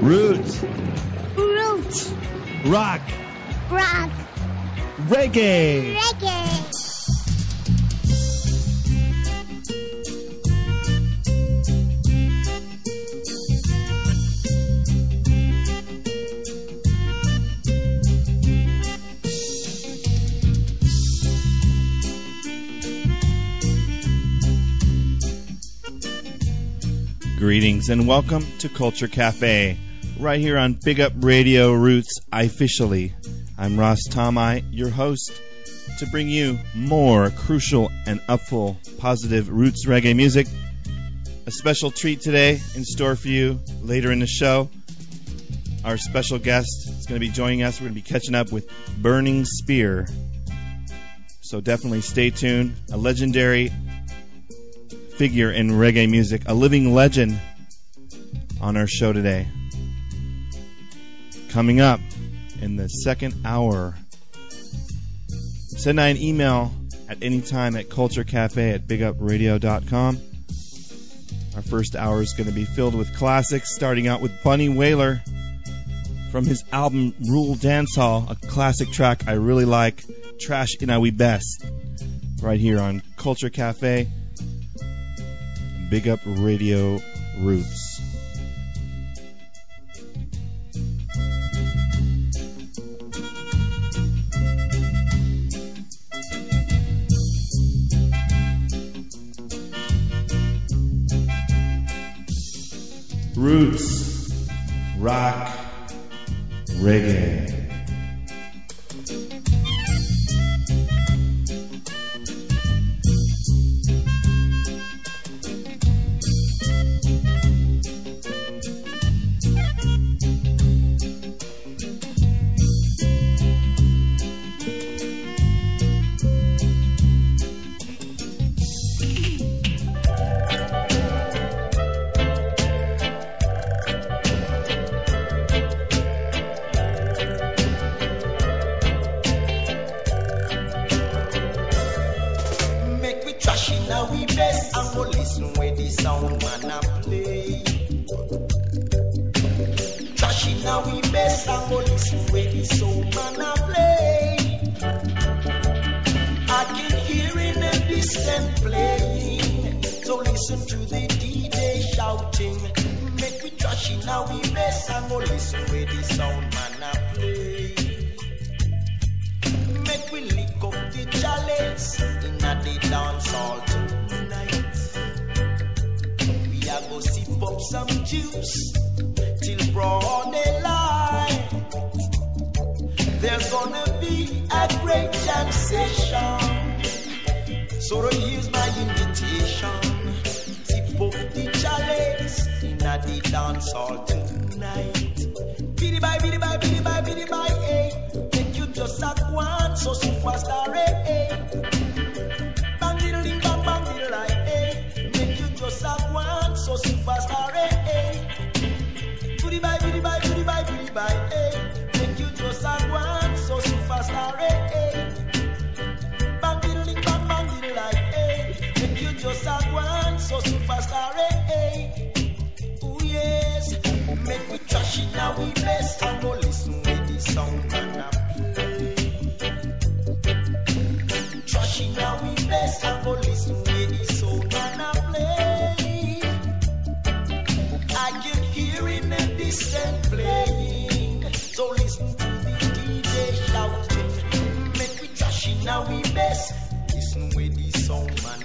Roots, Roots. rock, Rock. reggae. Reggae. Greetings and welcome to Culture Cafe, right here on Big Up Radio Roots officially. I'm Ras Tom-I, your host, to bring you more crucial and upful positive roots reggae music. A special treat today in store for you later in the show. Our special guest is going to be joining us. We're going to be catching up with Burning Spear. So definitely stay tuned. A legendary figure in reggae music, a living legend on our show today. Coming up in the second hour, send an email at any time at culturecafe at bigupradio.com. Our first hour is going to be filled with classics, starting out with Bunny Wailer from his album Rule Dancehall, a classic track I really like, Trash in We Best, right here on Culture Cafe. Big Up Radio Roots. Roots, rock, reggae.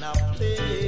A play.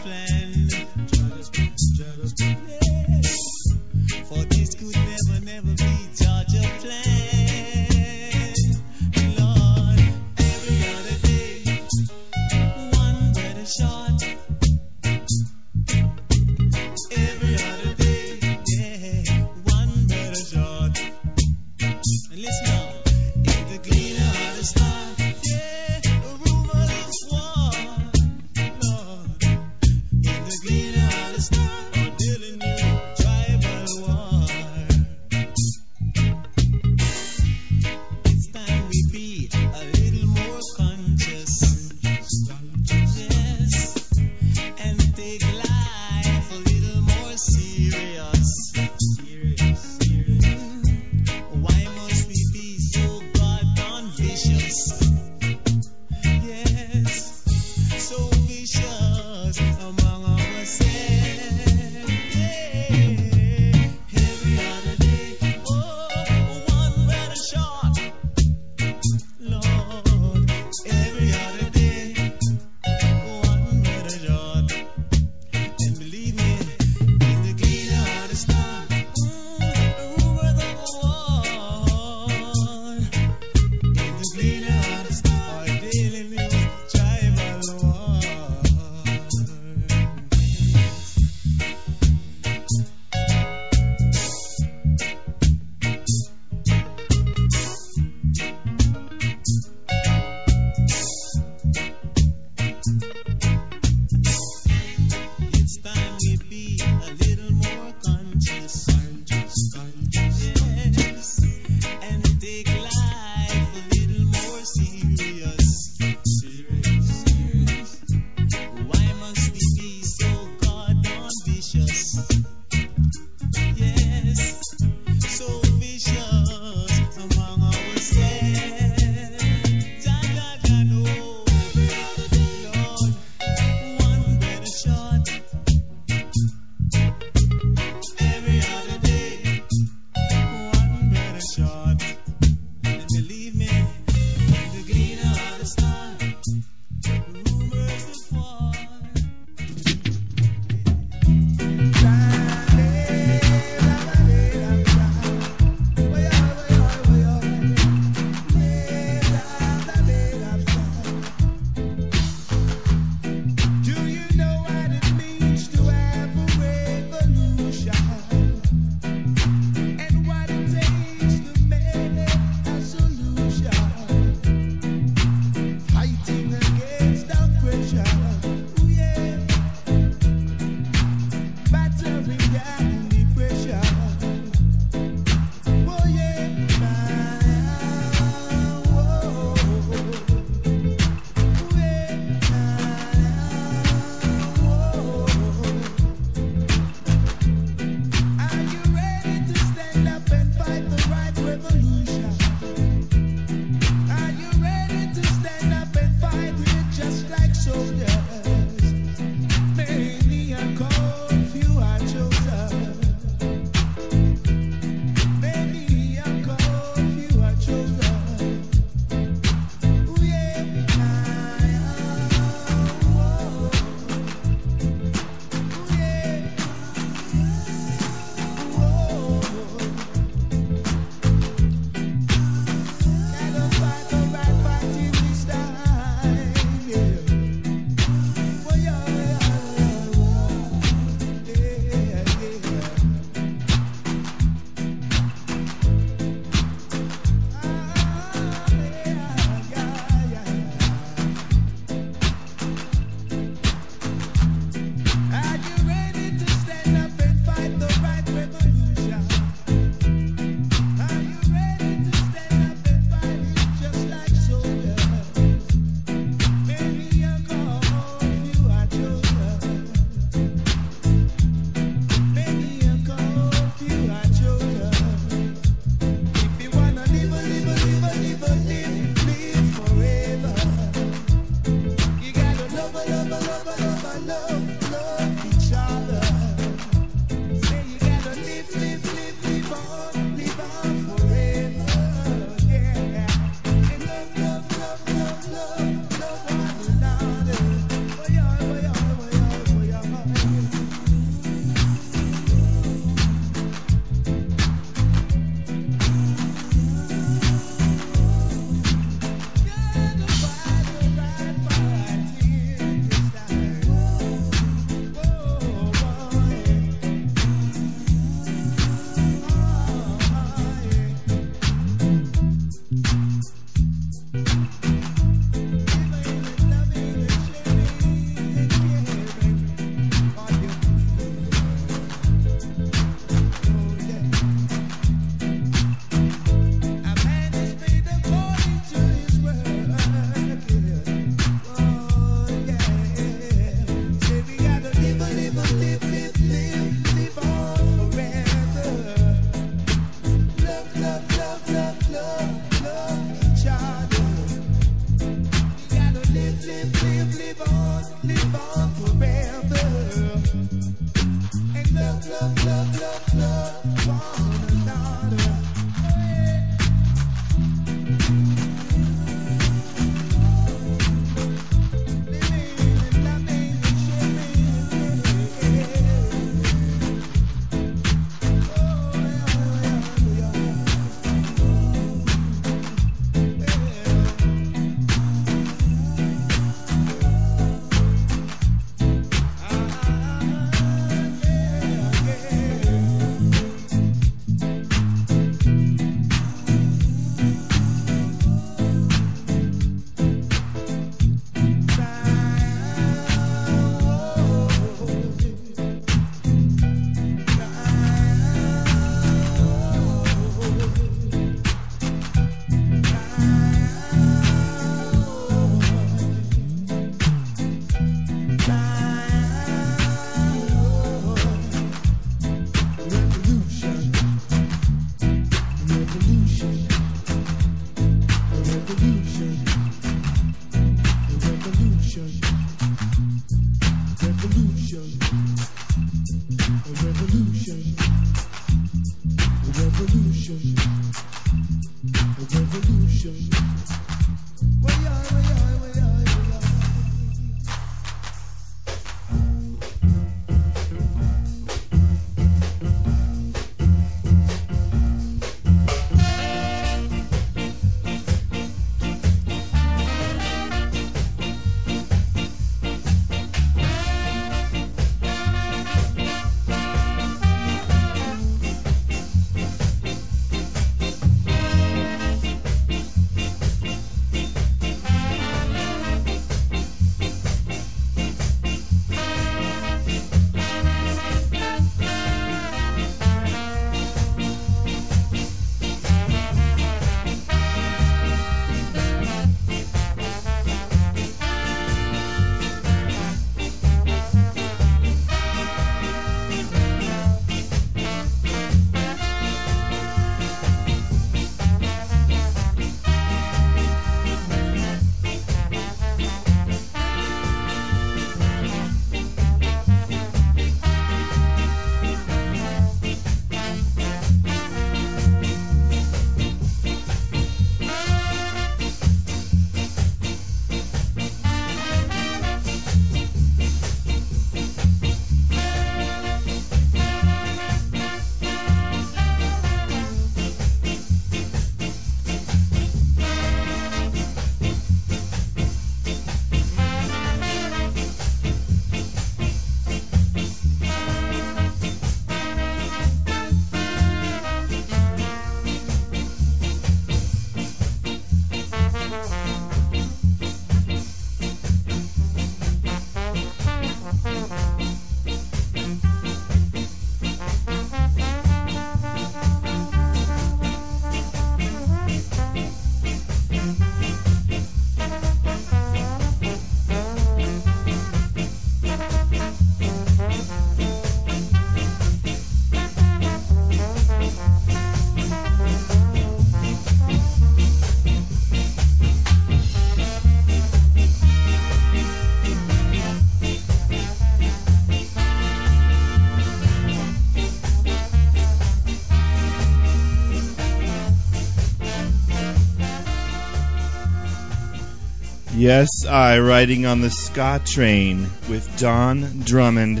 Yes, I riding on the ska train with Don Drummond,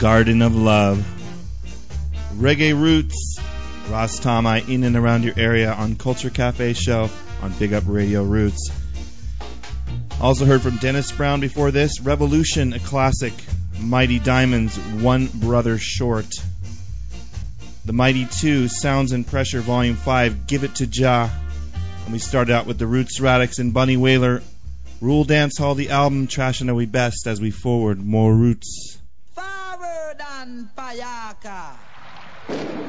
Garden of Love. Reggae Roots, Ras Tom-I in and around your area on Culture Cafe Show on Big Up Radio Roots. Also heard from Dennis Brown before this, Revolution, a classic, Mighty Diamonds, One Brother Short. The Mighty Two, Sounds and Pressure, Volume 5, Give It to Jah. And we started out with the Roots Radics and Bunny Wailer. Rule Dance Hall, the album, Trash and Are We Best as we forward more roots. Forward and Payaka.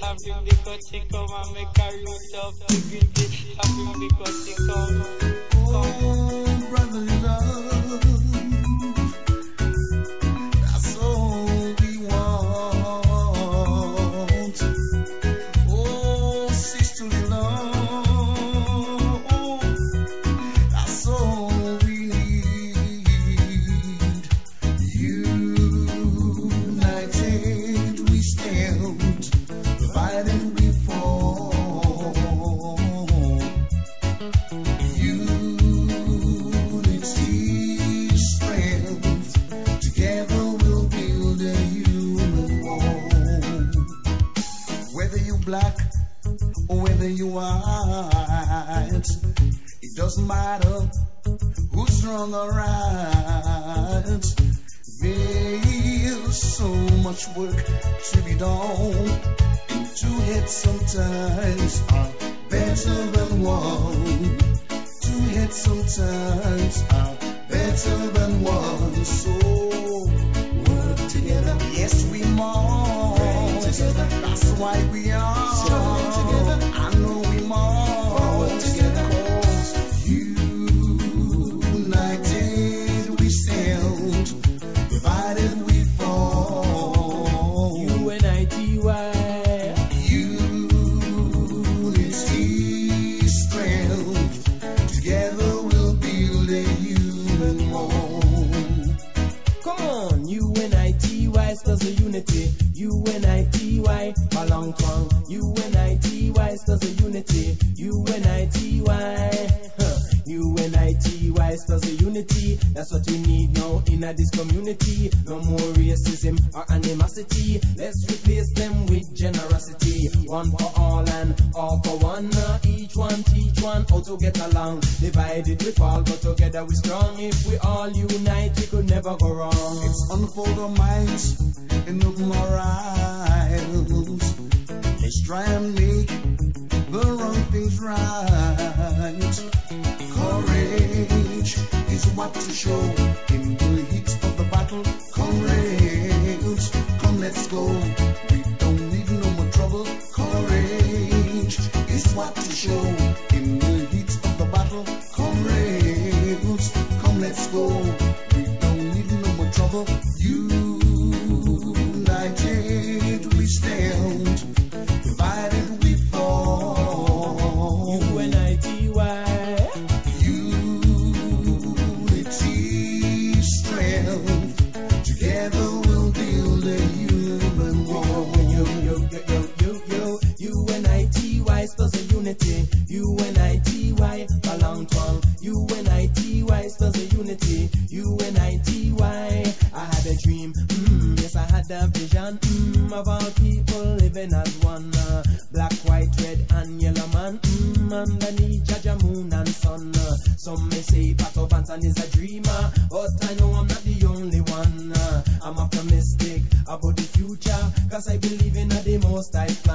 Happy because she come and make her yourself dignity. Happy because she come.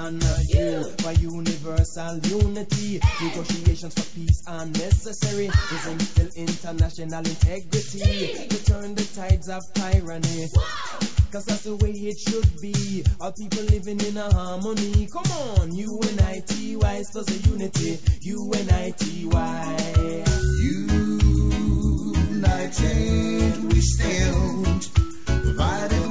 and you. For universal unity, negotiations for peace are necessary. Is instill international integrity to turn the tides of tyranny. Cause that's the way it should be. Our people living in a harmony. Come on, UNITY stands for unity. UNITY. United we stand, provided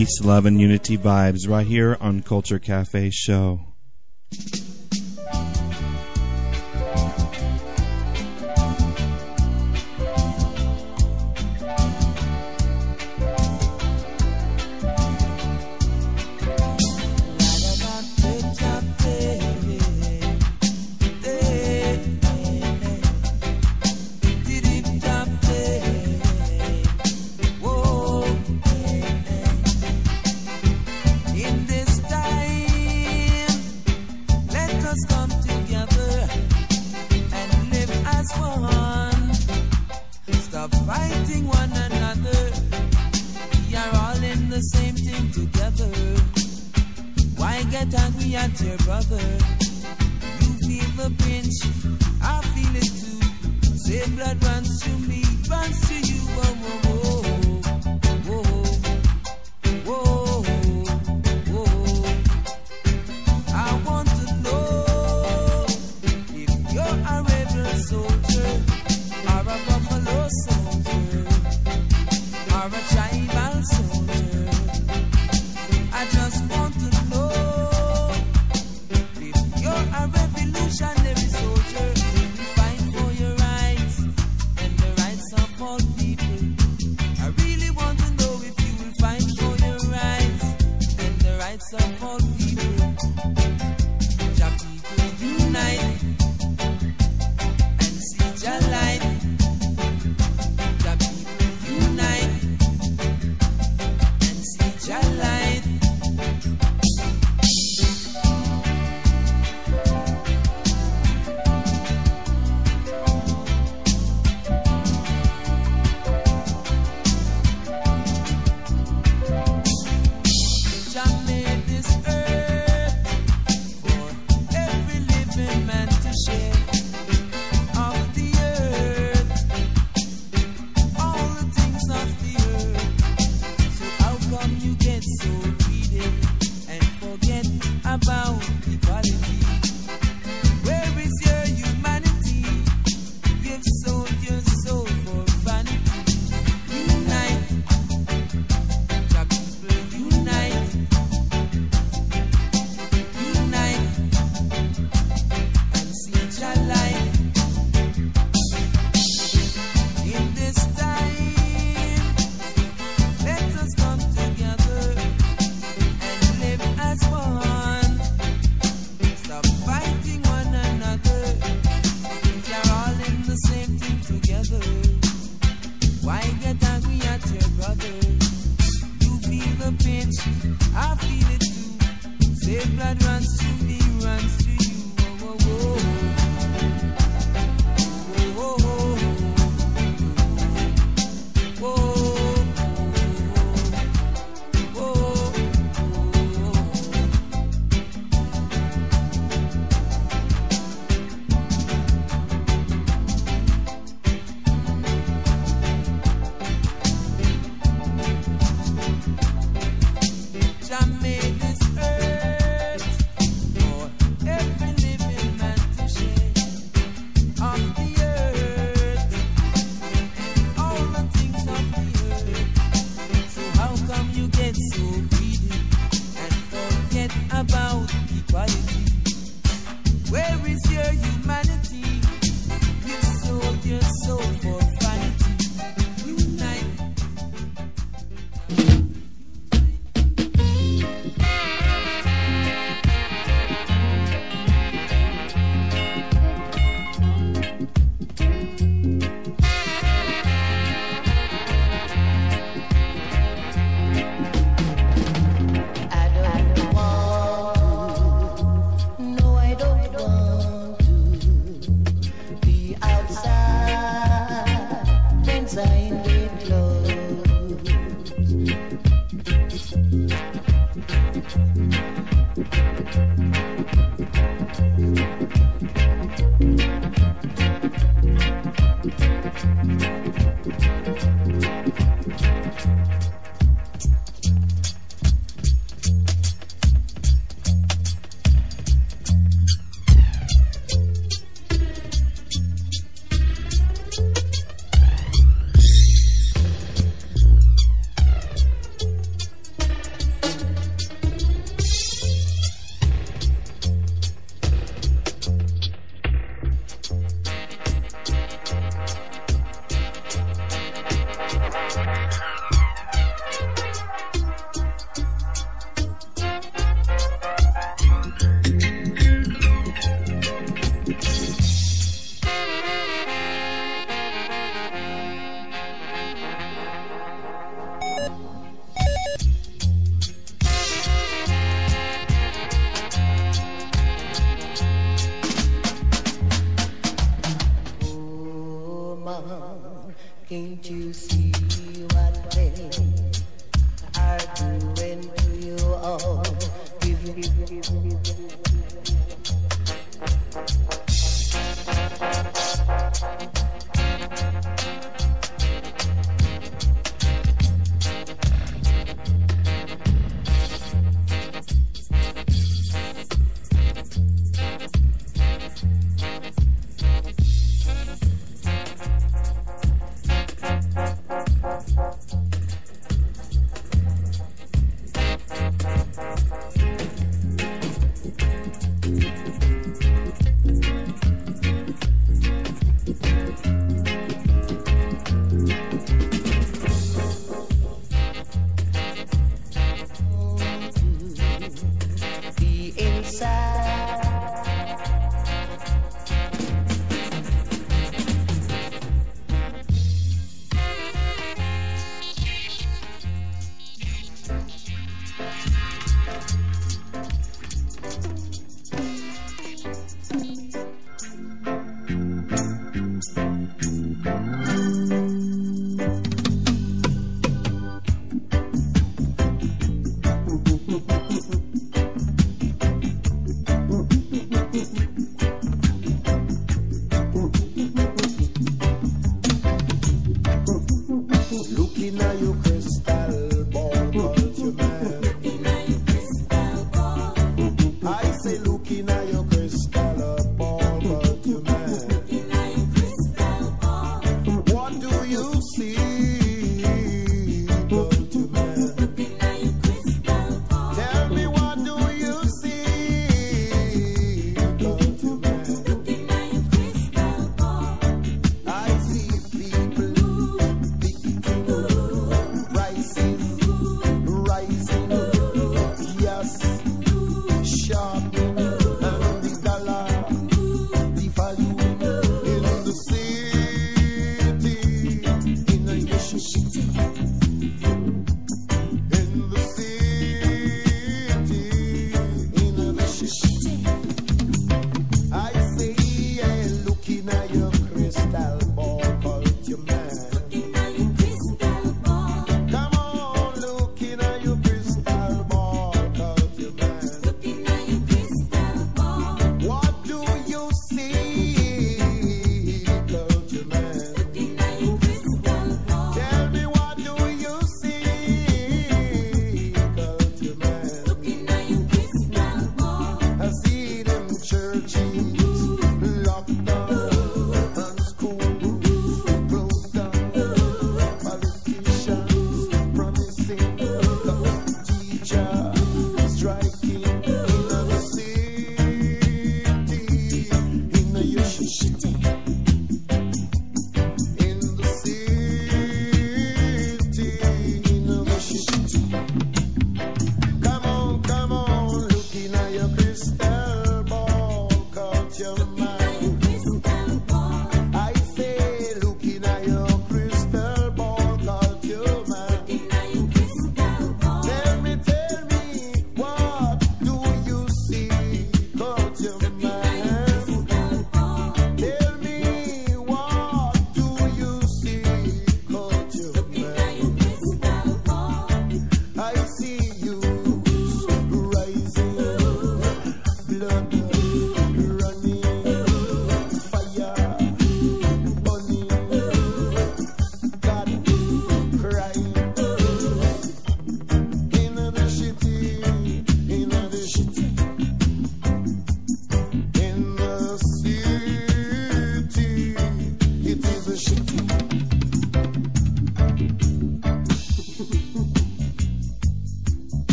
peace, love, and unity vibes right here on Culture Cafe Show.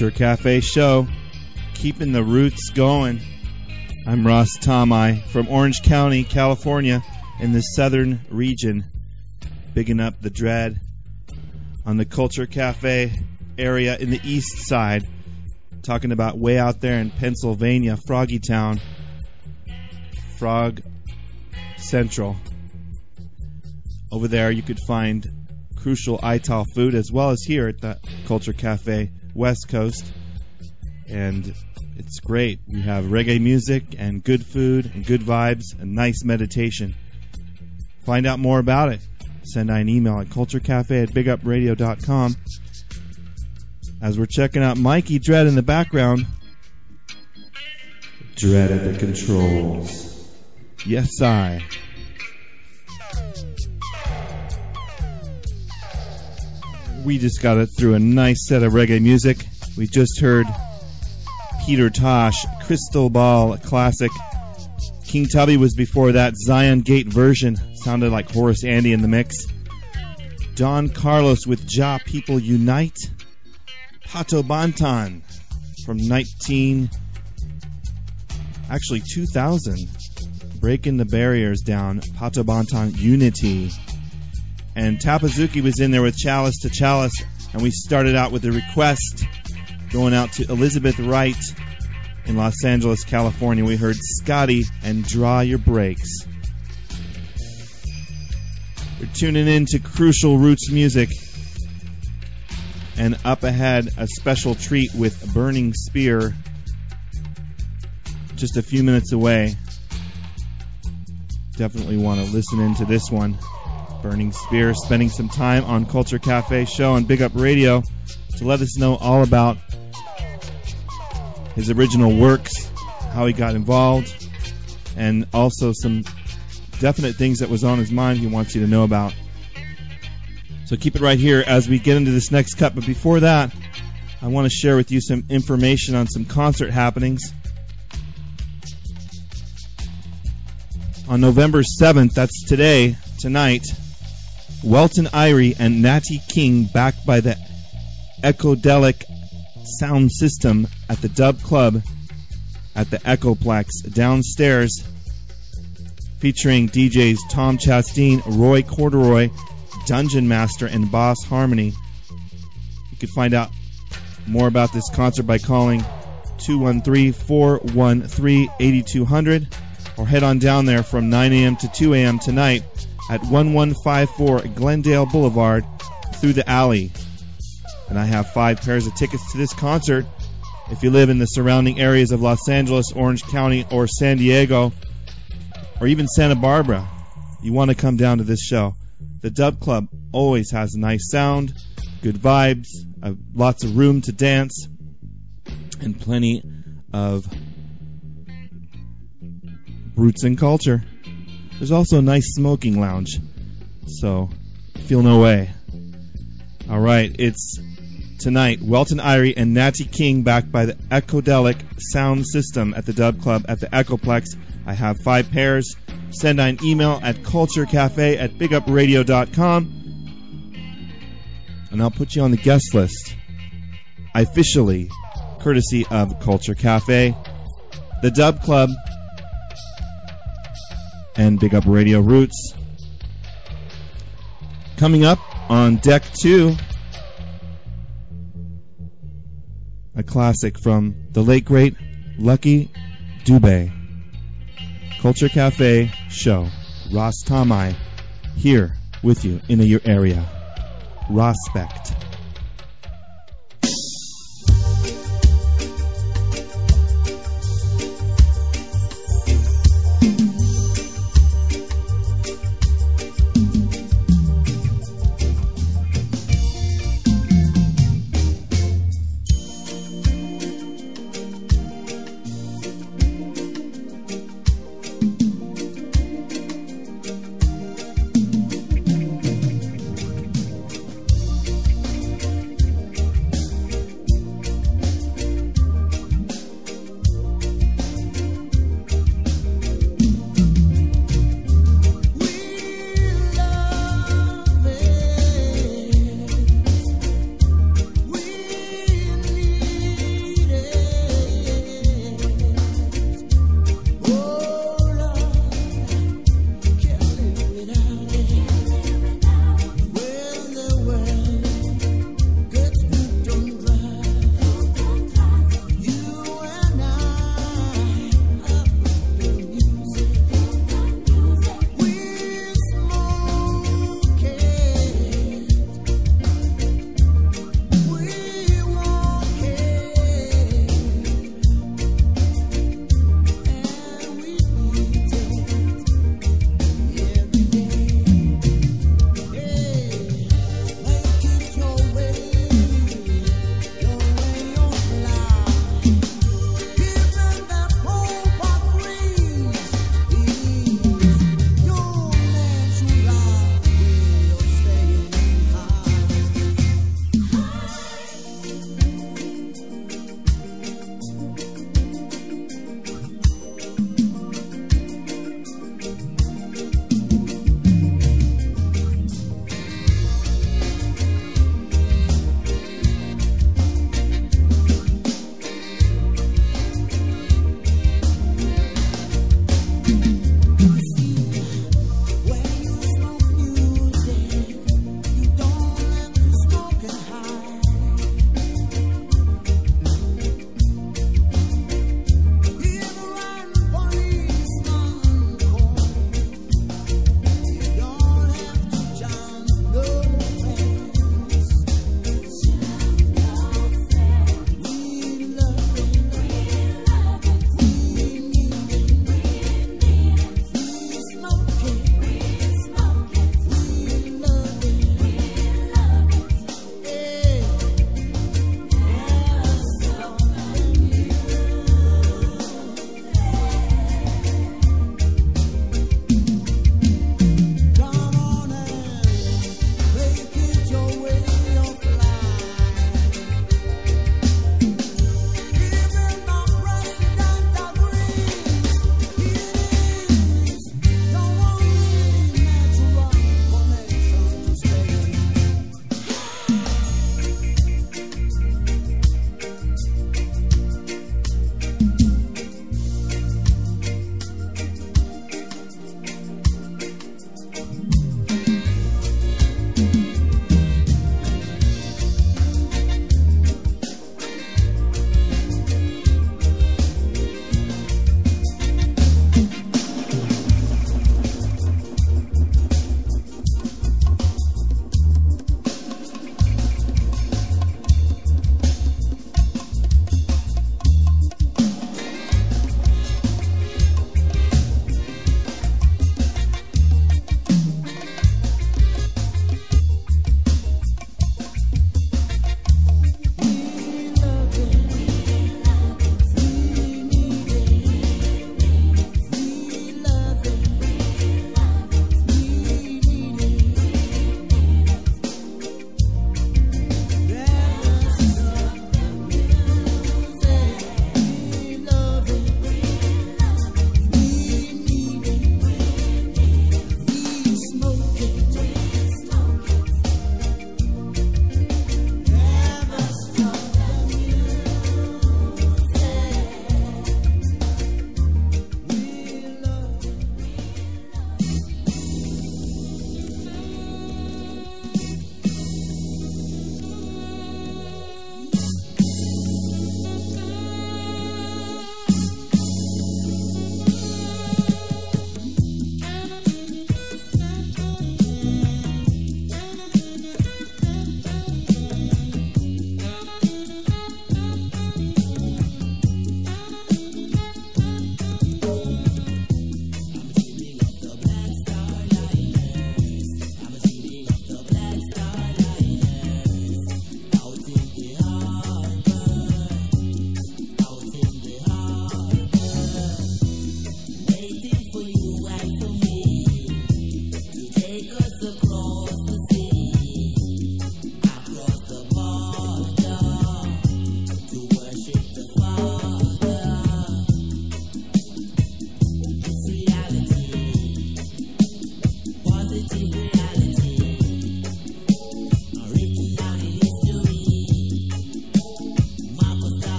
Culture Cafe Show, keeping the roots going. I'm Ras Tom-I from Orange County, California, in the southern region, bigging up the dread on the Culture Cafe area in the east side, talking about way out there in Pennsylvania, Froggy Town, Frog Central. Over there, you could find crucial Ital food as well as here at the Culture Cafe West Coast. And it's great. We have reggae music and good food and good vibes and nice meditation. Find out more about it. Send an email at culturecafe at bigupradio.com. As we're checking out Mikey Dread in the background. Dread at the controls. Yes, I. We just got it through a nice set of reggae music. We just heard Peter Tosh, Crystal Ball classic. King Tubby was before that. Zion Gate version sounded like Horace Andy in the mix. Don Carlos with Jah People Unite. Pato Banton from 19, actually 2000. Breaking the barriers down. Pato Banton Unity. And Tappa Zukie was in there with Chalice to Chalice. And we started out with a request going out to Elizabeth Wright in Los Angeles, California. We heard Scotty and Draw Your Brakes. We're tuning in to Crucial Roots Music. And up ahead, a special treat with Burning Spear just a few minutes away. Definitely want to listen into this one. Burning Spear spending some time on Culture Cafe show and Big Up Radio to let us know all about his original works, how he got involved, and also some definite things that was on his mind he wants you to know about. So keep it right here as we get into this next cut. But before that, I want to share with you some information on some concert happenings. On November 7th, that's today, tonight, Welton Irie and Natty King, backed by the Echodelic sound system at the Dub Club at the Echoplex downstairs, featuring DJs Tom Chasteen, Roy Corduroy, Dungeon Master, and Boss Harmony. You can find out more about this concert by calling 213 413 8200 or head on down there from 9 a.m. to 2 a.m. tonight at 1154 Glendale Boulevard through the alley. And I have five pairs of tickets to this concert. If you live in the surrounding areas of Los Angeles, Orange County, or San Diego, or even Santa Barbara, you want to come down to this show. The Dub Club always has a nice sound, good vibes, uh, lots of room to dance, and plenty of roots and culture. There's also a nice smoking lounge, so feel no way. All right, it's tonight. Welton Irie and Natty King backed by the Echodelic sound system at the Dub Club at the Echoplex. I have five pairs. Send an email at culturecafe at bigupradio.com and I'll put you on the guest list. Officially, courtesy of Culture Cafe, the Dub Club, and Big Up Radio Roots. Coming up on deck two, a classic from the late great Lucky Dubé. Culture Cafe show. Ras Tom-I here with you in your area. Prospect.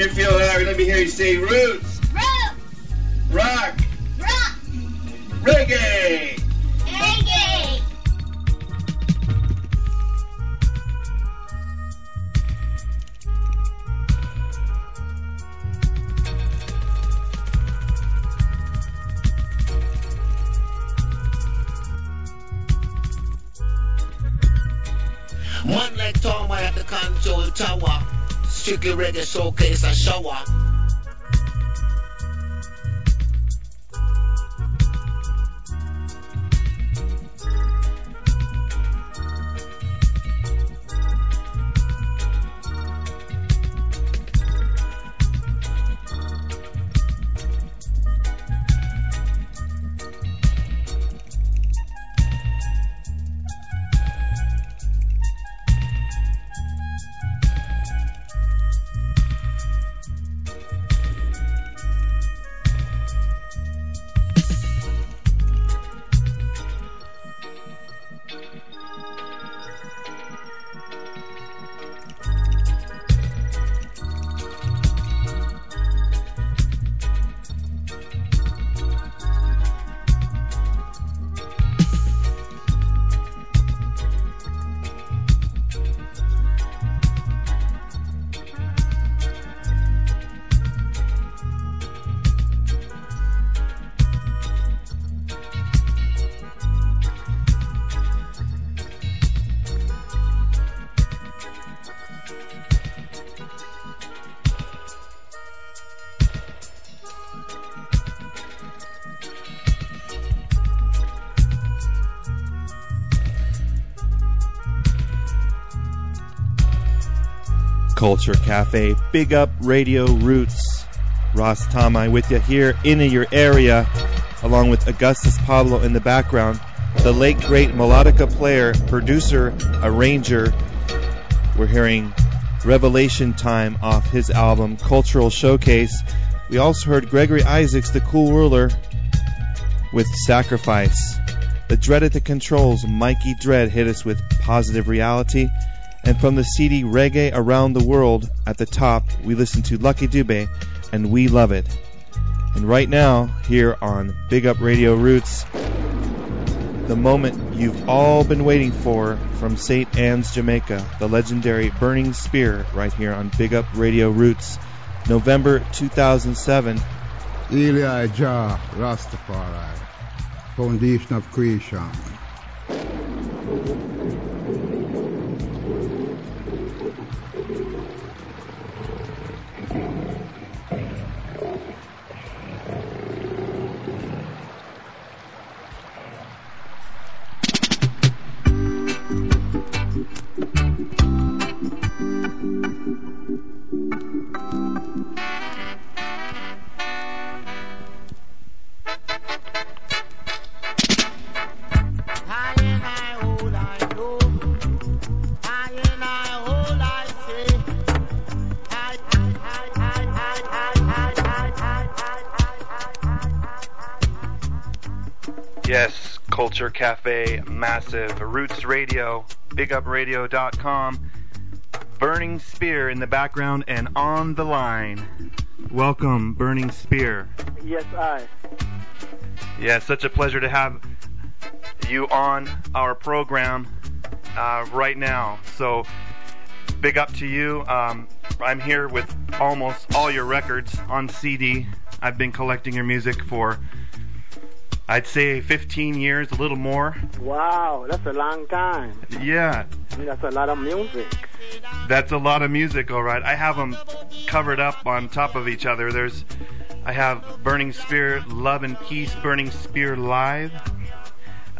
Midfield Larry. Let me hear you say roots. Roots. Rock. Rock. Reggae. Reggae. One leg tall, I had the control tower strictly reggae showcase Iowa. Culture Cafe, Big Up Radio Roots. Ras Tom-I with you here in your area, along with Augustus Pablo in the background, the late great melodica player, producer, arranger. We're hearing Revelation Time off his album Cultural Showcase. We also heard Gregory Isaacs, the cool ruler, with Sacrifice. The Dread at the Controls, Mikey Dread hit us with Positive Reality. And from the CD Reggae Around the World at the top, we listen to Lucky Dube and We Love It. And right now, here on Big Up Radio Roots, the moment you've all been waiting for from St. Ann's, Jamaica, the legendary Burning Spear, right here on Big Up Radio Roots, November 2007. Eli Jah Rastafari, foundation of creation. Massive. Roots Radio, bigupradio.com. Burning Spear in the background and on the line. Welcome, Burning Spear. Yes, I. Yeah, such a pleasure to have you on our program uh, right now. So, big up to you. Um, I'm here with almost all your records on CD. I've been collecting your music for, I'd say, 15 years, a little more. Wow, that's a long time. Yeah, That's a lot of music. that's a lot of music, all right. I have them covered up on top of each other. There's, I have Burning Spear, Love and Peace, Burning Spear Live.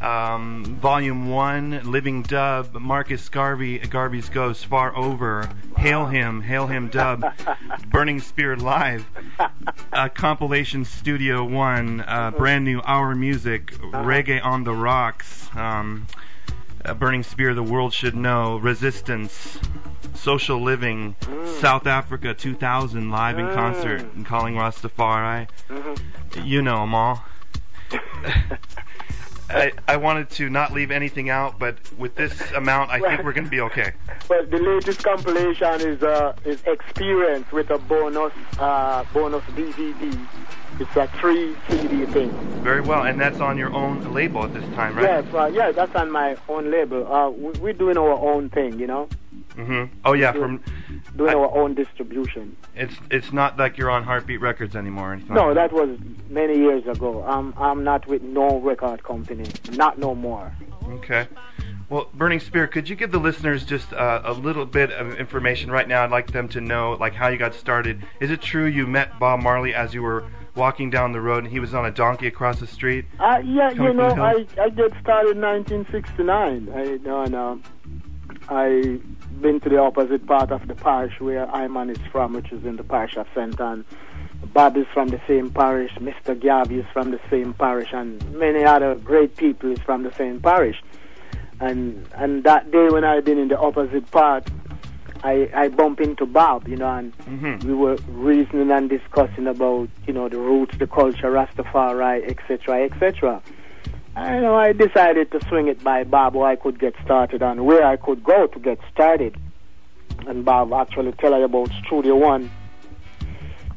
Um, Volume 1, Living Dub, Marcus Garvey, Garvey's Ghost, Far Over, Hail Him, Hail Him Dub, Burning Spear Live, uh, Compilation Studio 1, uh, brand new Our Music, Reggae on the Rocks, um, uh, Burning Spear, The World Should Know, Resistance, Social Living, South Africa 2000, live in concert, and Calling Rastafari. You know them all. I, I wanted to not leave anything out, but with this amount, I think we're going to be okay. Well, the latest compilation is uh, is Experience with a bonus uh, bonus DVD. It's a three CD thing. Very well, and that's on your own label at this time, right? Yes, uh, yeah, that's on my own label. Uh, we, we're doing our own thing, you know, hmm Oh yeah, from doing I- our own distribution. it's it's not like you're on Heartbeat Records anymore. No, like that was many years ago. I'm I'm not with no record company, not no more. Okay. Well, Burning Spear, could you give the listeners just uh, a little bit of information right now? I'd like them to know like how you got started. Is it true you met Bob Marley as you were walking down the road and he was on a donkey across the street? Uh, yeah, you know, I? I get started in 1969. I you know, and um, I been to the opposite part of the parish where Iman is from, which is in the parish of St. Ann. Bob is from the same parish. Mr. Garvey is from the same parish, and many other great people is from the same parish. And and that day when I been in the opposite part, I I bump into Bob, you know, and Mm-hmm. we were reasoning and discussing about you know the roots, the culture, Rastafari, etc., etc. I know I decided to swing it by Bob where I could get started and where I could go to get started. And Bob actually tell her about Studio One.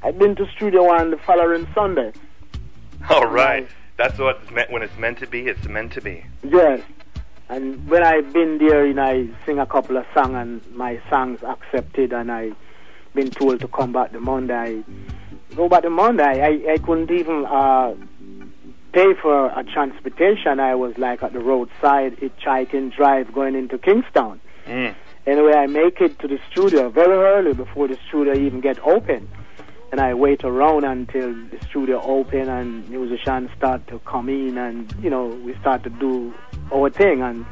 I've been to Studio One the following Sunday. All right. That's what it's meant when it's meant to be. It's meant to be. Yes. And when I've been there, you know, I sing a couple of songs and my songs accepted and I been told to come back the Monday. I go back the Monday. I, I couldn't even uh, pay for a transportation. I was like at the roadside, hitchhiking drive going into Kingston. Mm. Anyway, I make it to the studio very early before the studio even get open. And I wait around until the studio open and musicians start to come in and, you know, we start to do our thing. And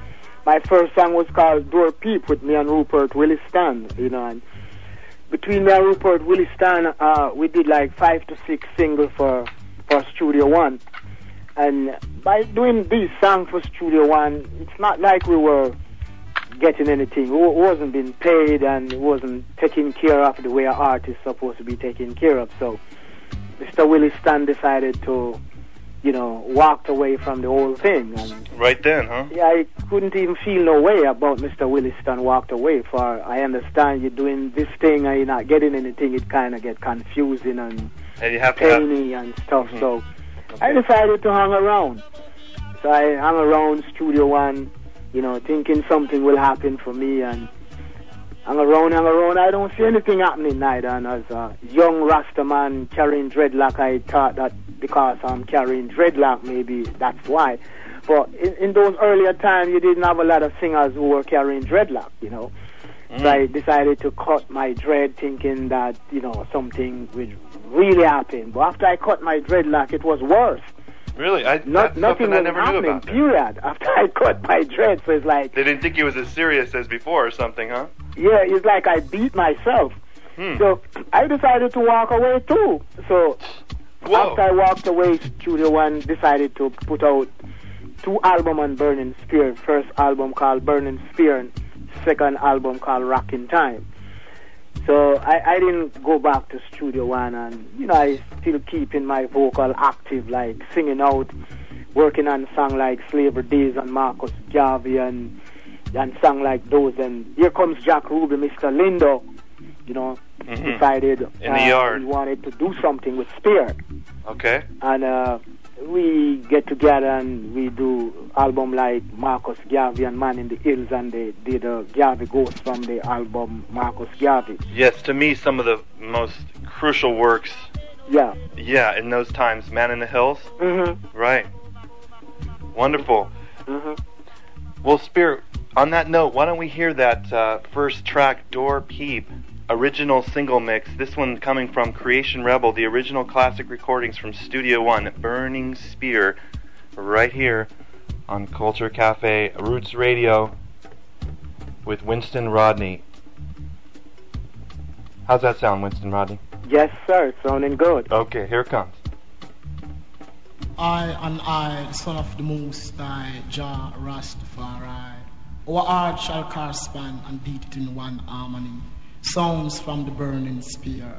my first song was called Door Peep with me and Rupert Williston, you know, and between me and Rupert Williston, uh, we did like five to six singles for for Studio One, and by doing these songs for Studio One, it's not like we were getting anything. We wasn't being paid and wasn't taken care of the way an artist is supposed to be taken care of. So, Mr. Williston decided to, you know, walked away from the whole thing and Right then, huh? yeah, I couldn't even feel no way about Mr. Williston walked away. For I understand you're doing this thing and you're not getting anything. It kind of get confusing and And you have to have. painy and stuff. Mm-hmm. So I decided to hang around. So I hung around Studio One, you know, thinking something will happen for me and. Hang around, hang around. I don't see anything happening neither. And as a young Rasta man carrying dreadlock, I thought that because I'm carrying dreadlock, maybe that's why. But in, in those earlier times, you didn't have a lot of singers who were carrying dreadlock, you know. So mm. I decided to cut my dread, thinking that you know something would really happen. But after I cut my dreadlock, it was worse. Really? I, Not, nothing I never knew about. Period. After I cut my dread, so it's like They didn't think it was as serious as before or something, huh? yeah, it's like I beat myself. Hmm. So I decided to walk away too. So Whoa. after I walked away, Studio One decided to put out two album on Burning Spear. First album called Burning Spear, and second album called Rockin' Time. So I, I didn't go back to Studio One, and you know I still keeping my vocal active, like singing out, working on song like Slavery Days and Marcus Garvey and and song like those. And here comes Jack Ruby, Mr. Lindo. You know, Mhm. decided uh, he wanted to do something with Spear Okay. and uh, we get together and we do album like Marcus Garvey and Man in the Hills, and they did a Garvey Ghost from the album Marcus Garvey. Yes, to me, some of the most crucial works. Yeah. Yeah, in those times, Man in the Hills. Mhm. Right. Wonderful. Mhm. Well, Spear, on that note, why don't we hear that uh, first track, Door Peep, original single mix? This one coming from Creation Rebel, the original classic recordings from Studio One, Burning Spear, right here on Culture Cafe Roots Radio with Winston Rodney. How's that sound, Winston Rodney? Yes, sir. It's sounding good. Okay, here it comes. I and I, the son of the Most High, Jah Rastafari. Our heart shall correspond and beat it in one harmony. Sounds from the burning spear.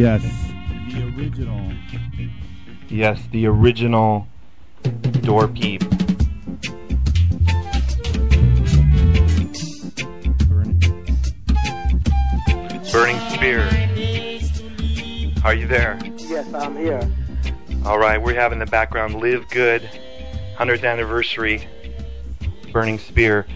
Yes. The original. Yes, the original door peep. Burning Spear. Are you there? Yes, I'm here. All right, we're having the background Live Good, 100th anniversary, Burning Spear,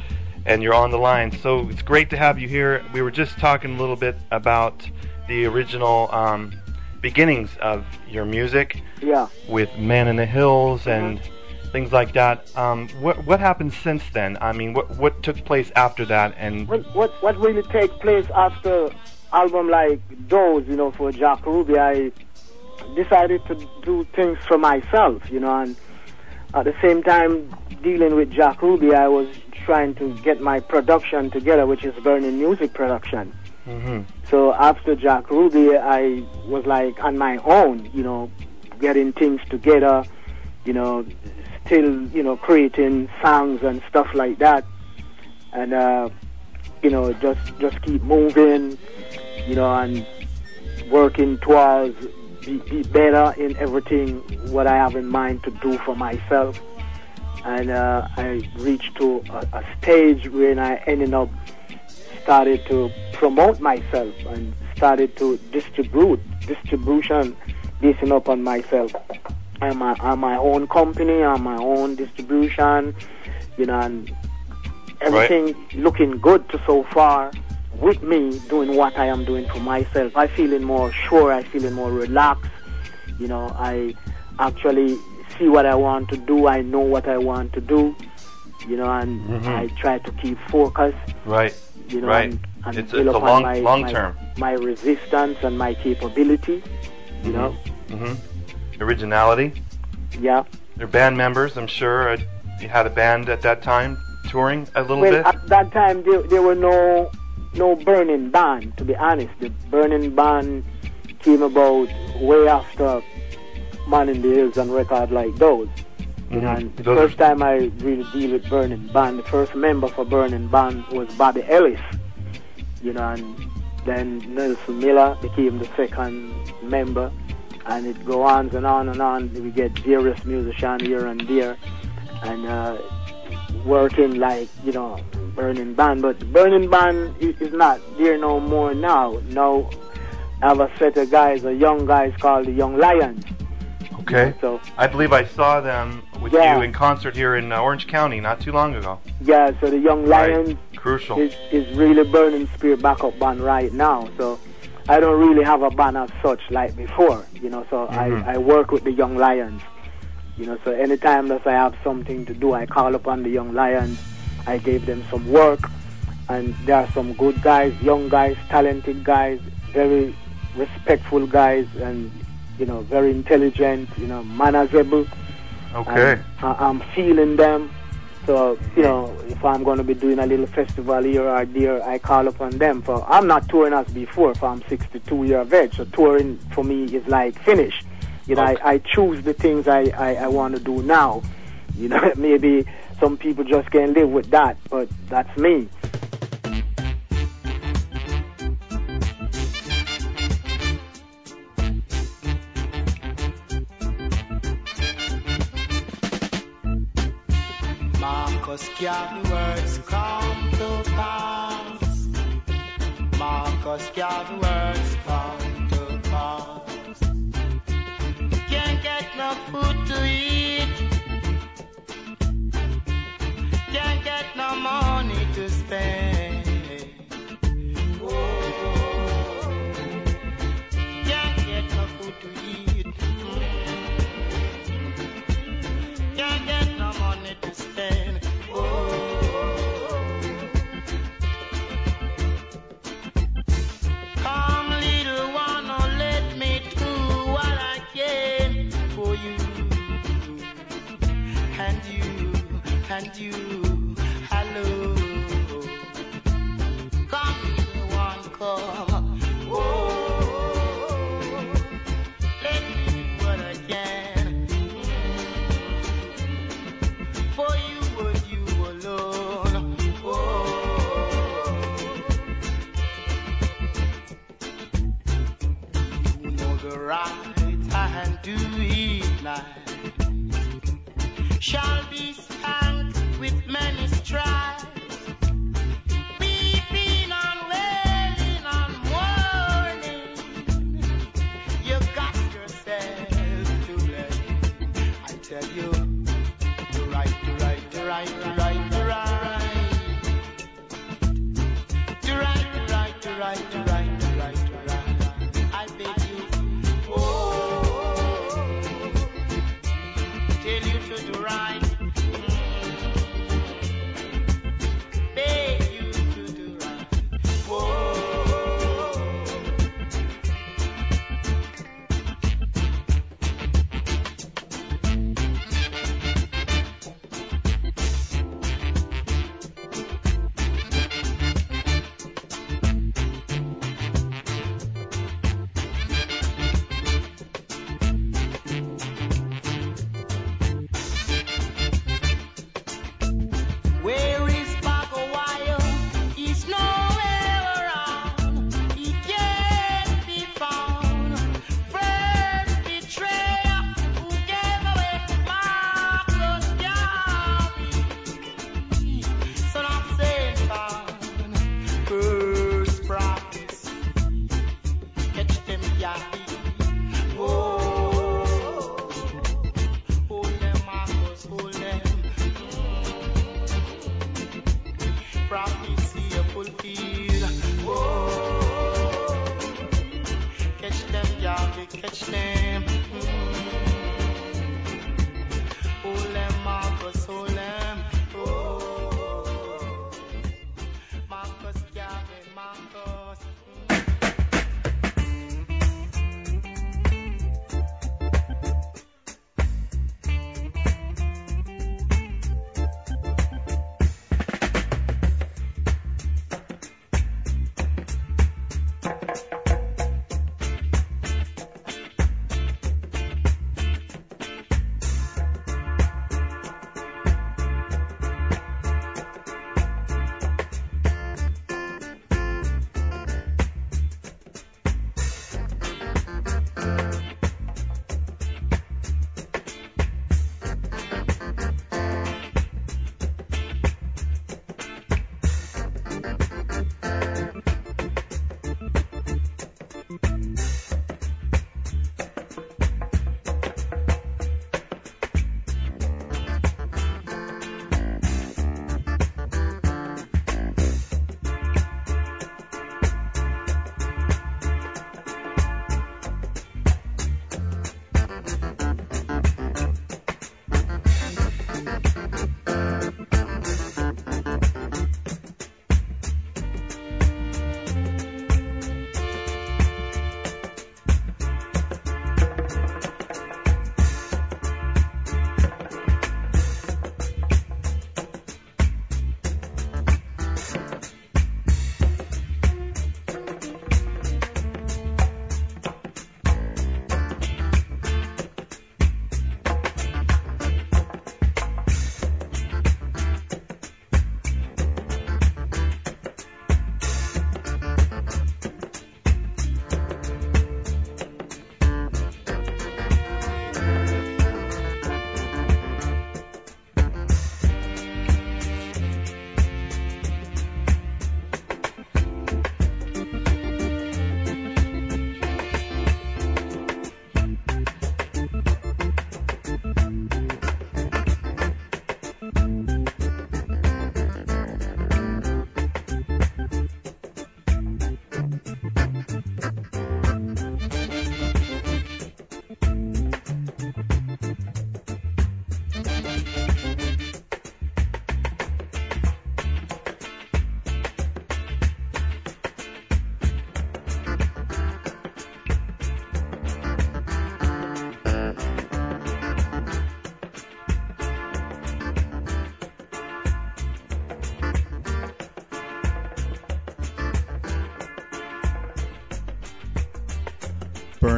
and you're on the line. So it's great to have you here. We were just talking a little bit about the original um, beginnings of your music Yeah. with Man in the Hills and things like that. Um, what what happened since then? I mean, what what took place after that? And What what what really take place after album like those, you know, for Jack Ruby, I decided to do things for myself, you know, and at the same time dealing with Jack Ruby, I was trying to get my production together, which is Burning Music Production. Hmm So after Jack Ruby, I was like on my own, you know, getting things together, you know, still, you know, creating songs and stuff like that, and uh, you know, just just keep moving, you know, and working towards be, be better in everything what I have in mind to do for myself. And uh, I reached to a, a stage when I ended up started to promote myself and started to distribute distribution basing upon myself. I'm my, I'm my own company, I'm my own distribution, you know, and everything looking good to so far with me doing what I am doing for myself. I feeling more sure, I feeling more relaxed, you know, I actually see what I want to do, I know what I want to do, you know, and Mhm. I try to keep focus right, you know, right. and, and it's it's a long my, long my, term. my resistance and my capability, you know. Mm-hmm. Originality. Yeah. Your band members, I'm sure. You had a band at that time touring a little well, bit. at that time there, there were no no burning band. To be honest, the burning band came about way after Man in the Hills and record like those. You know, and the first time I really deal with Burning Band, the first member for Burning Band was Bobby Ellis. You know, and then Nelson Miller became the second member, and it go on and on and on. We get various musicians here and there, and uh, working like you know Burning Band. But Burning Band is not there no more now. Now I have a set of guys, a young guys called the Young Lions. Okay. So I believe I saw them with Yeah. you in concert here in uh, Orange County not too long ago. yeah, so the Young Right. Lions Crucial. is, is really Burning Spear backup band right now. So I don't really have a band as such like before, you know. So Mhm. I, I work with the Young Lions, you know. So anytime that I have something to do, I call upon the Young Lions. I gave them some work, and there are some good guys, young guys, talented guys, very respectful guys, and you know, very intelligent, you know, manageable. Okay. I, I'm feeling them. So, you know, if I'm going to be doing a little festival here or there, I call upon them. For I'm not touring as before, for I'm 62 year of age. So touring for me is like finished. You know, I, I choose the things I, I, I want to do now. You know, maybe some people just can't live with that, but that's me. Marcus Garvey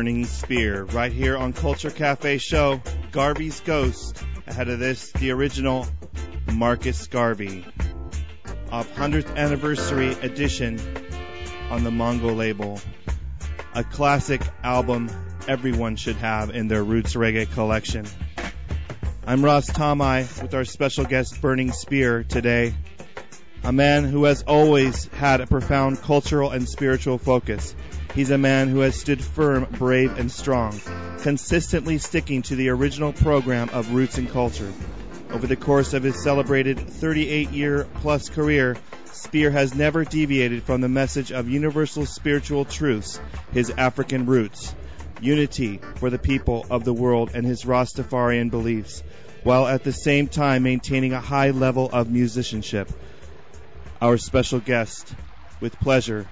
Burning Spear right here on Culture Cafe Show. Garvey's Ghost. Ahead of this, the original Marcus Garvey of 100th anniversary edition on the Mango label. A classic album everyone should have in their roots reggae collection. I'm Ras Tom-I with our special guest Burning Spear today. A man who has always had a profound cultural and spiritual focus. He's a man who has stood firm, brave, and strong, consistently sticking to the original program of roots and culture. Over the course of his celebrated 38 year plus career, Spear has never deviated from the message of universal spiritual truths, his African roots, unity for the people of the world, and his Rastafarian beliefs, while at the same time maintaining a high level of musicianship. Our special guest, with pleasure,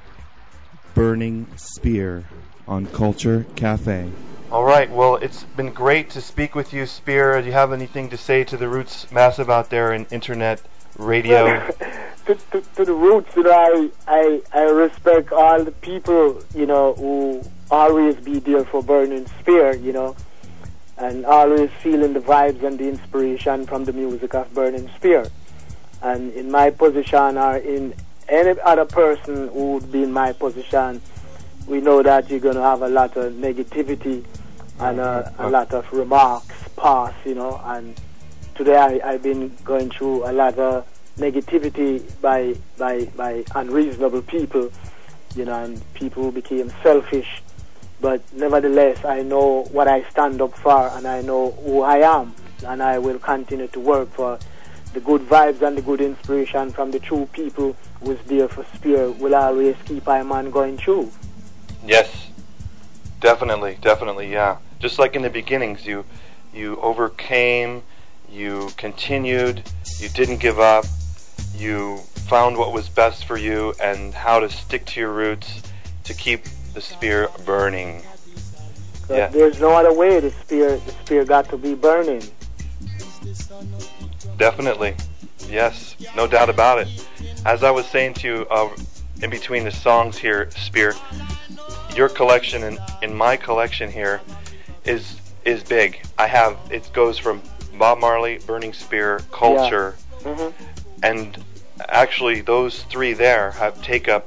Burning Spear on Culture Cafe. All right. Well, it's been great to speak with you, Spear. Do you have anything to say to the Roots Massive out there in internet radio? to, to, to the roots, you know, I, I, I respect all the people, you know, who always be there for Burning Spear, you know, and always feeling the vibes and the inspiration from the music of Burning Spear. And in my position or in any other person who would be in my position, we know that you're going to have a lot of negativity and uh, a lot of remarks pass, you know, and today I, I've been going through a lot of negativity by by by unreasonable people, you know, and people who became selfish. But nevertheless, I know what I stand up for, and I know who I am, and I will continue to work for the good vibes and the good inspiration from the true people who's there for Spear will always keep I man going through. Yes, definitely, definitely, yeah. Just like in the beginnings, you you overcame, you continued, you didn't give up, you found what was best for you and how to stick to your roots to keep the spear burning. Yeah. There's no other way the spear the spear got to be burning. Definitely. Yes, no doubt about it. As I was saying to you uh, in between the songs here, Spear, your collection and in my collection here is is big. I have it goes from Bob Marley, Burning Spear, Culture, hmm and actually those three there have take up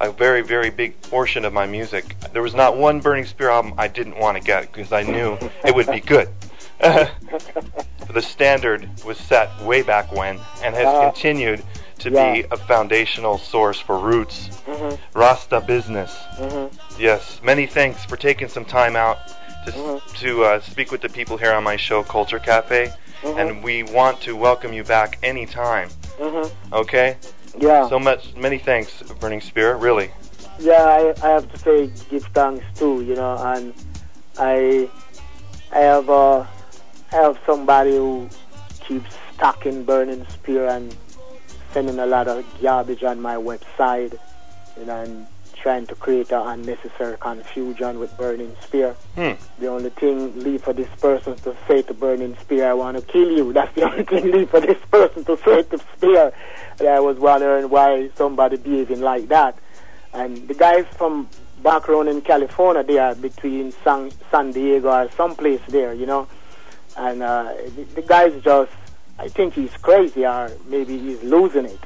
a very very big portion of my music. There was not one Burning Spear album I didn't want to get because I knew it would be good. the standard was set way back when and has Uh, continued to yeah. be a foundational source for roots. hmm Rasta business. hmm Yes, many thanks for taking some time out to Mhm. to uh, speak with the people here on my show, Culture Cafe, Mhm. and we want to welcome you back anytime. hmm Okay? Yeah. So much, many thanks, Burning Spear. Really. yeah, I, I have to say give thanks too, you know, and I I have uh, have somebody who keeps stacking burning spear and sending a lot of garbage on my website, you know, and trying to create a unnecessary confusion with burning spear. Hmm. The only thing leave for this person to say to burning spear, I want to kill you. That's the only thing leave for this person to say to spear. And I was wondering why somebody behaving like that. And the guys from background in California, they are between San, San Diego or someplace there, you know. And uh, the, the guy's just, I think he's crazy or maybe he's losing it.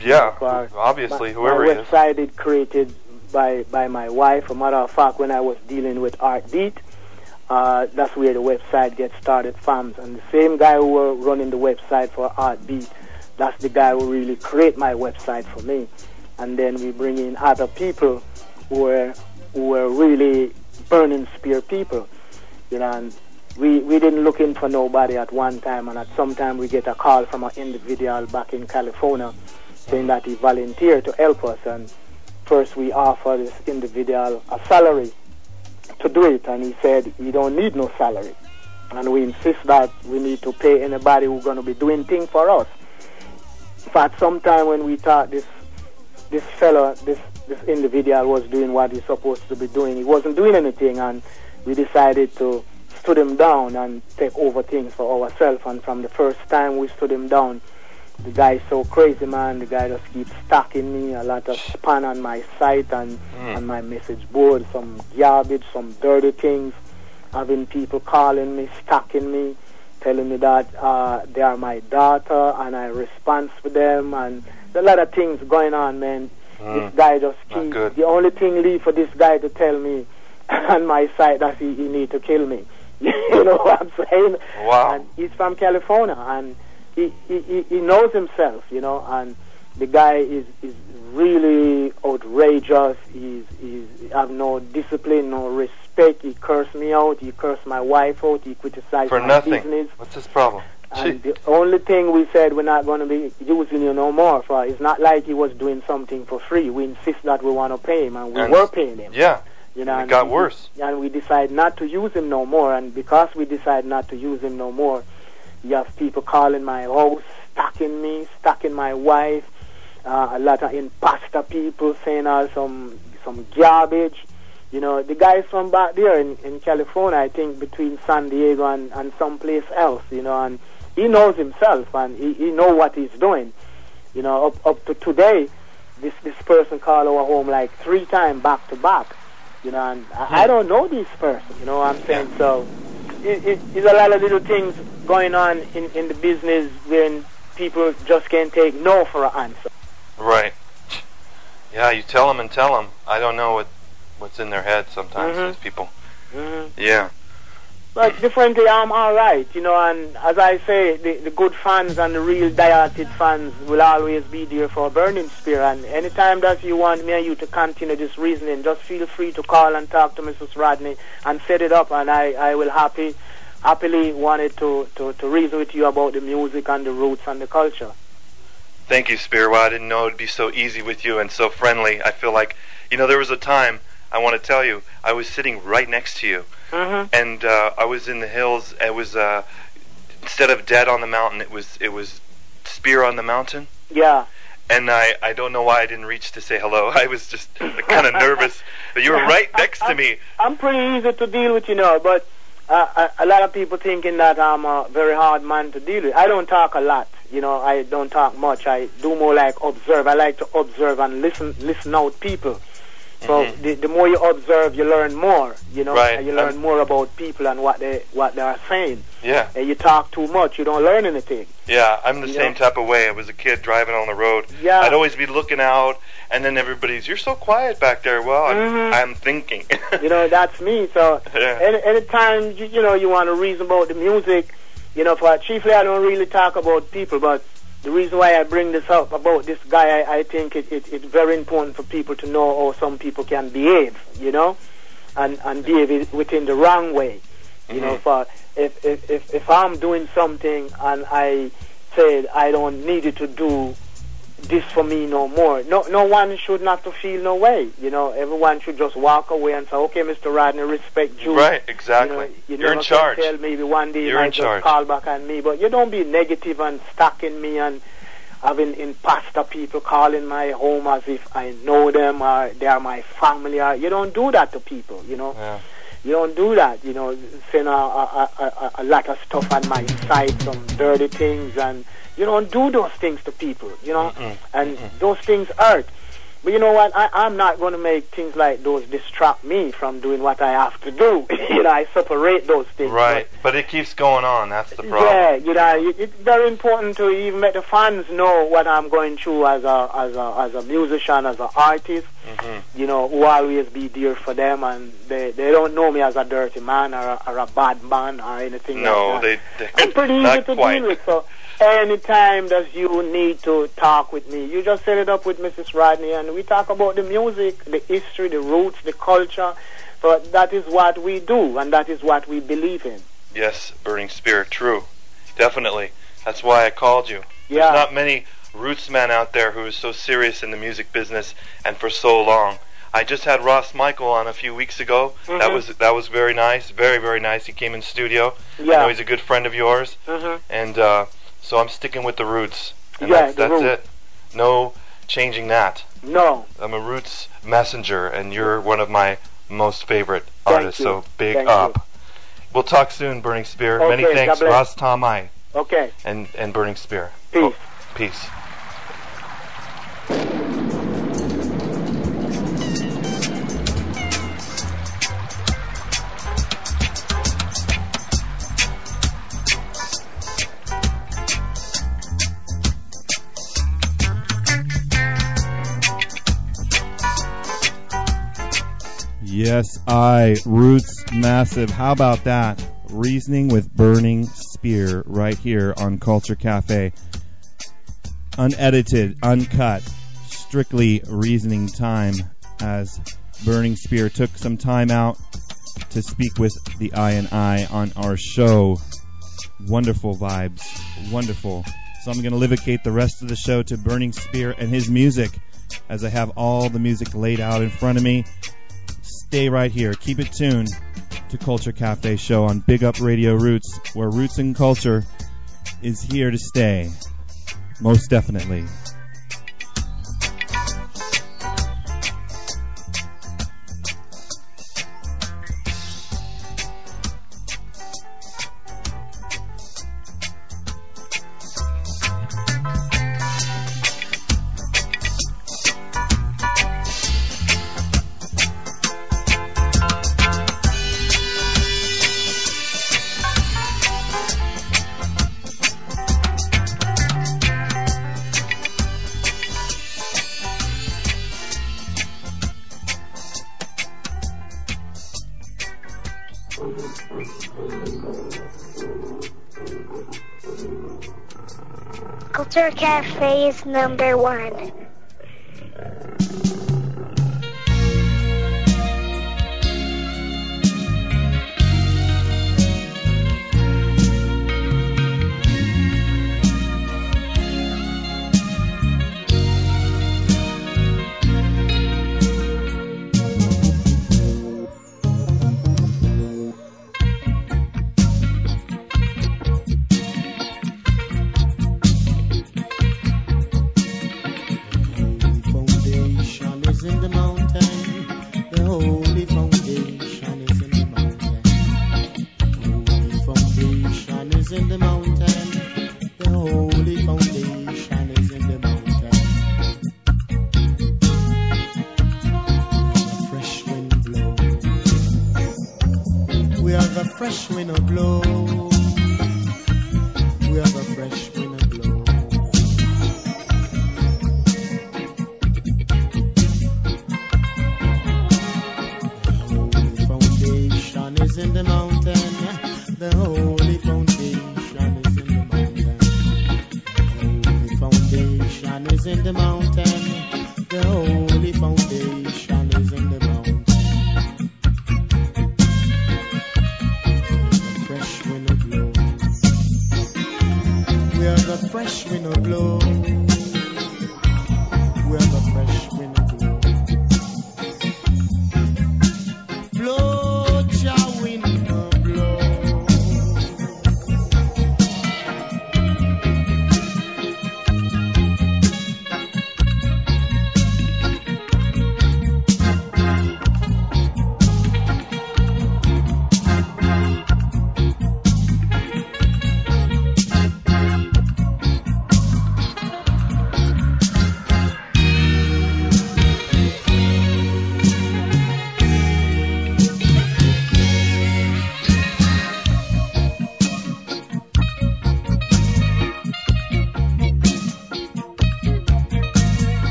Yeah. Or- Obviously, my, whoever my he is. website is created by by my wife. A matter of fact, when I was dealing with Heartbeat, uh, that's where the website gets started from. And the same guy who were running the website for Heartbeat, that's the guy who really create my website for me. And then we bring in other people who were who were really burning spear people, you know. And we we didn't look in for nobody at one time, and at some time we get a call from an individual back in California saying that he volunteered to help us. And first we offered this individual a salary to do it, and he said he don't need no salary. And we insist that we need to pay anybody who's going to be doing things for us. Fact, sometime when we thought this this fellow, this this individual was doing what he's supposed to be doing, he wasn't doing anything, and we decided to stood him down and take over things for ourselves. And from the first time we stood him down, the guy's so crazy, man. The guy just keeps stalking me. A lot of spam on my site and Mm. on my message board. Some garbage, some dirty things. Having people calling me, stalking me, telling me that uh, they are my daughter and I respond to them. And a lot of things going on, man. Mm. This guy just keeps. The only thing leave for this guy to tell me on my site that he, he need to kill me. you know what I'm saying? Wow. And he's from California, and he, he he knows himself, you know, and the guy is is really outrageous. He's he's have no discipline, no respect. He cursed me out. He cursed my wife out. He criticized For my nothing. business. What's his problem? And the only thing we said we're not going to be using you no more for, it's not like he was doing something for free. We insist that we want to pay him, and we And- were paying him. Yeah. You know, It and got we- worse. And we decide not to use him no more. And because we decide not to use him no more, you have people calling my house, stalking me, stalking my wife. Uh, a lot of imposter people saying all some some garbage. You know, the guys from back there in, in California, I think between San Diego and, and someplace else, you know, and he knows himself and he, he know what he's doing. You know, up up to today, this this person called our home like three times back to back. You know, and I, I don't know this person. You know what I'm saying? So it, it, it's a lot of little things going on in in the business when people just can't take no for an answer. Right. Yeah, you tell them and tell them. I don't know what what's in their head sometimes. Mhm. These people. hmm Yeah. But differently, I'm all right, you know. And as I say, the, the good fans and the real dieted fans will always be there for Burning Spear. And anytime that you want me and you to continue this reasoning, just feel free to call and talk to Mrs. Rodney and set it up. And I, I will happy, happily wanted to, to, to reason with you about the music and the roots and the culture. Thank you, Spear. Well, I didn't know it'd be so easy with you and so friendly. I feel like, you know, there was a time I want to tell you I was sitting right next to you, Mm-hmm. and uh, I was in the hills. It was uh, instead of dead on the mountain, it was it was Spear on the mountain. Yeah. And I, I don't know why I didn't reach to say hello. I was just kind of nervous. But you were right next to me. I'm pretty easy to deal with, you know, but uh, a, a lot of people thinking that I'm a very hard man to deal with. I don't talk a lot, you know. I don't talk much. I do more like observe. I like to observe and listen, listen out people. So Mhm. the, the more you observe, you learn more, you know. Right. And you learn I'm- more about people and what they what they are saying. Yeah. And you talk too much, you don't learn anything. Yeah, I'm the You same know? type of way. I was a kid driving on the road. Yeah. I'd always be looking out, and then everybody's, "You're so quiet back there." Well, I'm, Mhm. I'm thinking. you know, that's me. So Yeah. any anytime you, you know you want to reason about the music, you know, for chiefly I don't really talk about people, but the reason why I bring this up about this guy, I, I think it, it, it's very important for people to know how some people can behave, you know, and and behave within the wrong way, you know. Mhm. For if, if if if I'm doing something and I said I don't need it to do this for me no more. No, no one should not to feel no way. You know, everyone should just walk away and say, "Okay, Mr. Rodney, respect you." Right, exactly. You know, you You're in can charge. Tell maybe one day you You're in might just charge. call back on me, but you don't be negative and stalking me and having imposter people calling my home as if I know them or they are my family. Or you don't do that to people. You know. Yeah. You don't do that, you know, saying a, a, a, a, a lot of stuff on my side, some dirty things, and you don't do those things to people, you know, Mm-mm. and those things hurt. But you know what? I, I'm not going to make things like those distract me from doing what I have to do. you know, I separate those things. Right, but it keeps going on. That's the problem. Yeah, you know, it, it's very important to even let the fans know what I'm going through as a as a as a musician, as an artist. hmm You know, who always be there for them, and they they don't know me as a dirty man or a, or a bad man or anything No, like that. They, they I'm pretty easy to quite. deal with. So anytime that you need to talk with me, you just set it up with Mrs. Rodney, and we talk about the music, the history, the roots, the culture. So that is what we do, and that is what we believe in. Yes, burning spirit, true, definitely. That's why I called you. Yeah. There's not many roots men out there who is so serious in the music business and for so long. I just had Ras Michael on a few weeks ago. That Mhm. was that was very nice, very very nice. He came in studio. I Yeah. know he's a good friend of yours, Mhm. and uh, so I'm sticking with the roots, and Yeah, that's the that's roots. it. No changing that. No. I'm a roots messenger, and you're one of my most favorite Thank artists. you. So big Thank up. We'll talk soon, Burning Spear. Many Okay, thanks, God bless. Ras Tom-I Okay. and and Burning Spear. Peace. Oh, peace. Yes, I. Roots Massive. How about that? Reasoning with Burning Spear right here on Culture Cafe. Unedited, uncut, strictly reasoning time as Burning Spear took some time out to speak with the I and I on our show. Wonderful vibes. Wonderful. So I'm going to livicate the rest of the show to Burning Spear and his music as I have all the music laid out in front of me. Stay right here. Keep it tuned to Culture Cafe Show on Big Up Radio Roots, where roots and culture is here to stay. Most definitely. Is number one.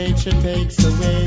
Nature takes away.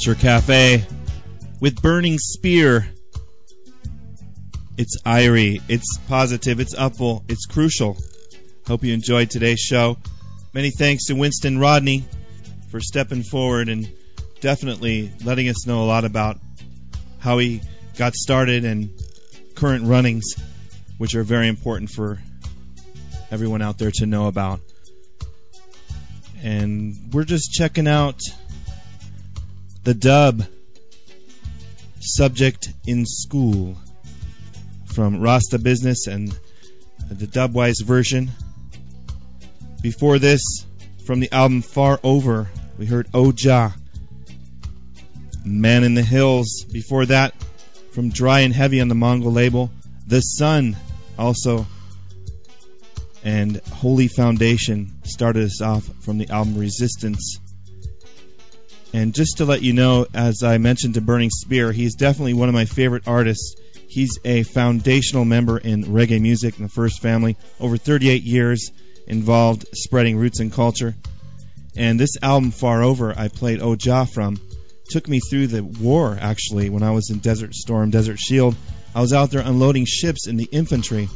Culture Cafe with Burning Spear. It's Irie, it's positive, it's upful, it's crucial. Hope you enjoyed today's show. Many thanks to Winston Rodney for stepping forward and definitely letting us know a lot about how he got started and current runnings, which are very important for everyone out there to know about. And we're just checking out the dub subject in school from Rasta Business and the Dubwise version. Before this, from the album Far Over, we heard Oja, Man in the Hills. Before that, from Dry and Heavy on the Mango label, The Sun, also, and Holy Foundation started us off from the album Resistance. And just to let you know, as I mentioned to Burning Spear, he's definitely one of my favorite artists. He's a foundational member in reggae music in the First Family, over 38 years involved spreading roots and culture. And this album, Far Over, I played oh Oja from, took me through the war actually when I was in Desert Storm, Desert Shield. I was out there unloading ships in the infantry.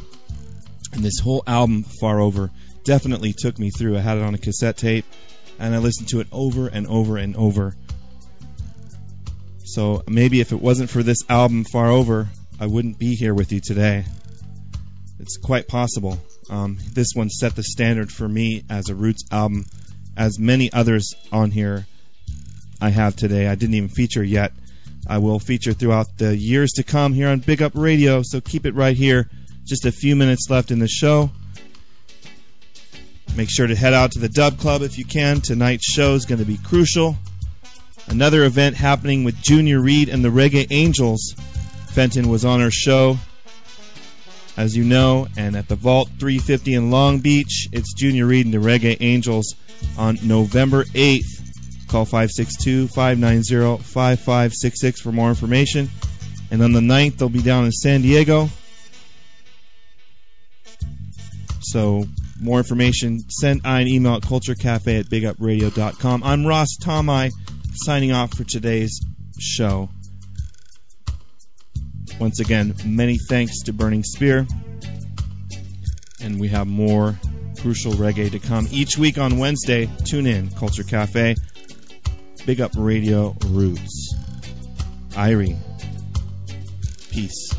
And this whole album, Far Over, definitely took me through. I had it on a cassette tape and I listened to it over and over and over. So maybe if it wasn't for this album, Far Over, I wouldn't be here with you today. It's quite possible. Um, this one set the standard for me as a Roots album, as many others on here I have today. I didn't even feature yet. I will feature throughout the years to come here on Big Up Radio, so keep it right here. Just a few minutes left in the show. Make sure to head out to the Dub Club if you can. Tonight's show is going to be crucial. Another event happening with Junior Reid and the Reggae Angels. Fenton was on our show, as you know, and at the Vault 350 in Long Beach, it's Junior Reid and the Reggae Angels on November 8th. Call 562 590 5566 for more information. And on the 9th, they'll be down in San Diego. So, more information, send I an email at culturecafe at bigupradio.com. I'm Ras Tom-I, signing off for today's show. Once again, many thanks to Burning Spear. And we have more crucial reggae to come each week on Wednesday. Tune in, Culture Cafe. Big Up Radio Roots. Irie. Peace.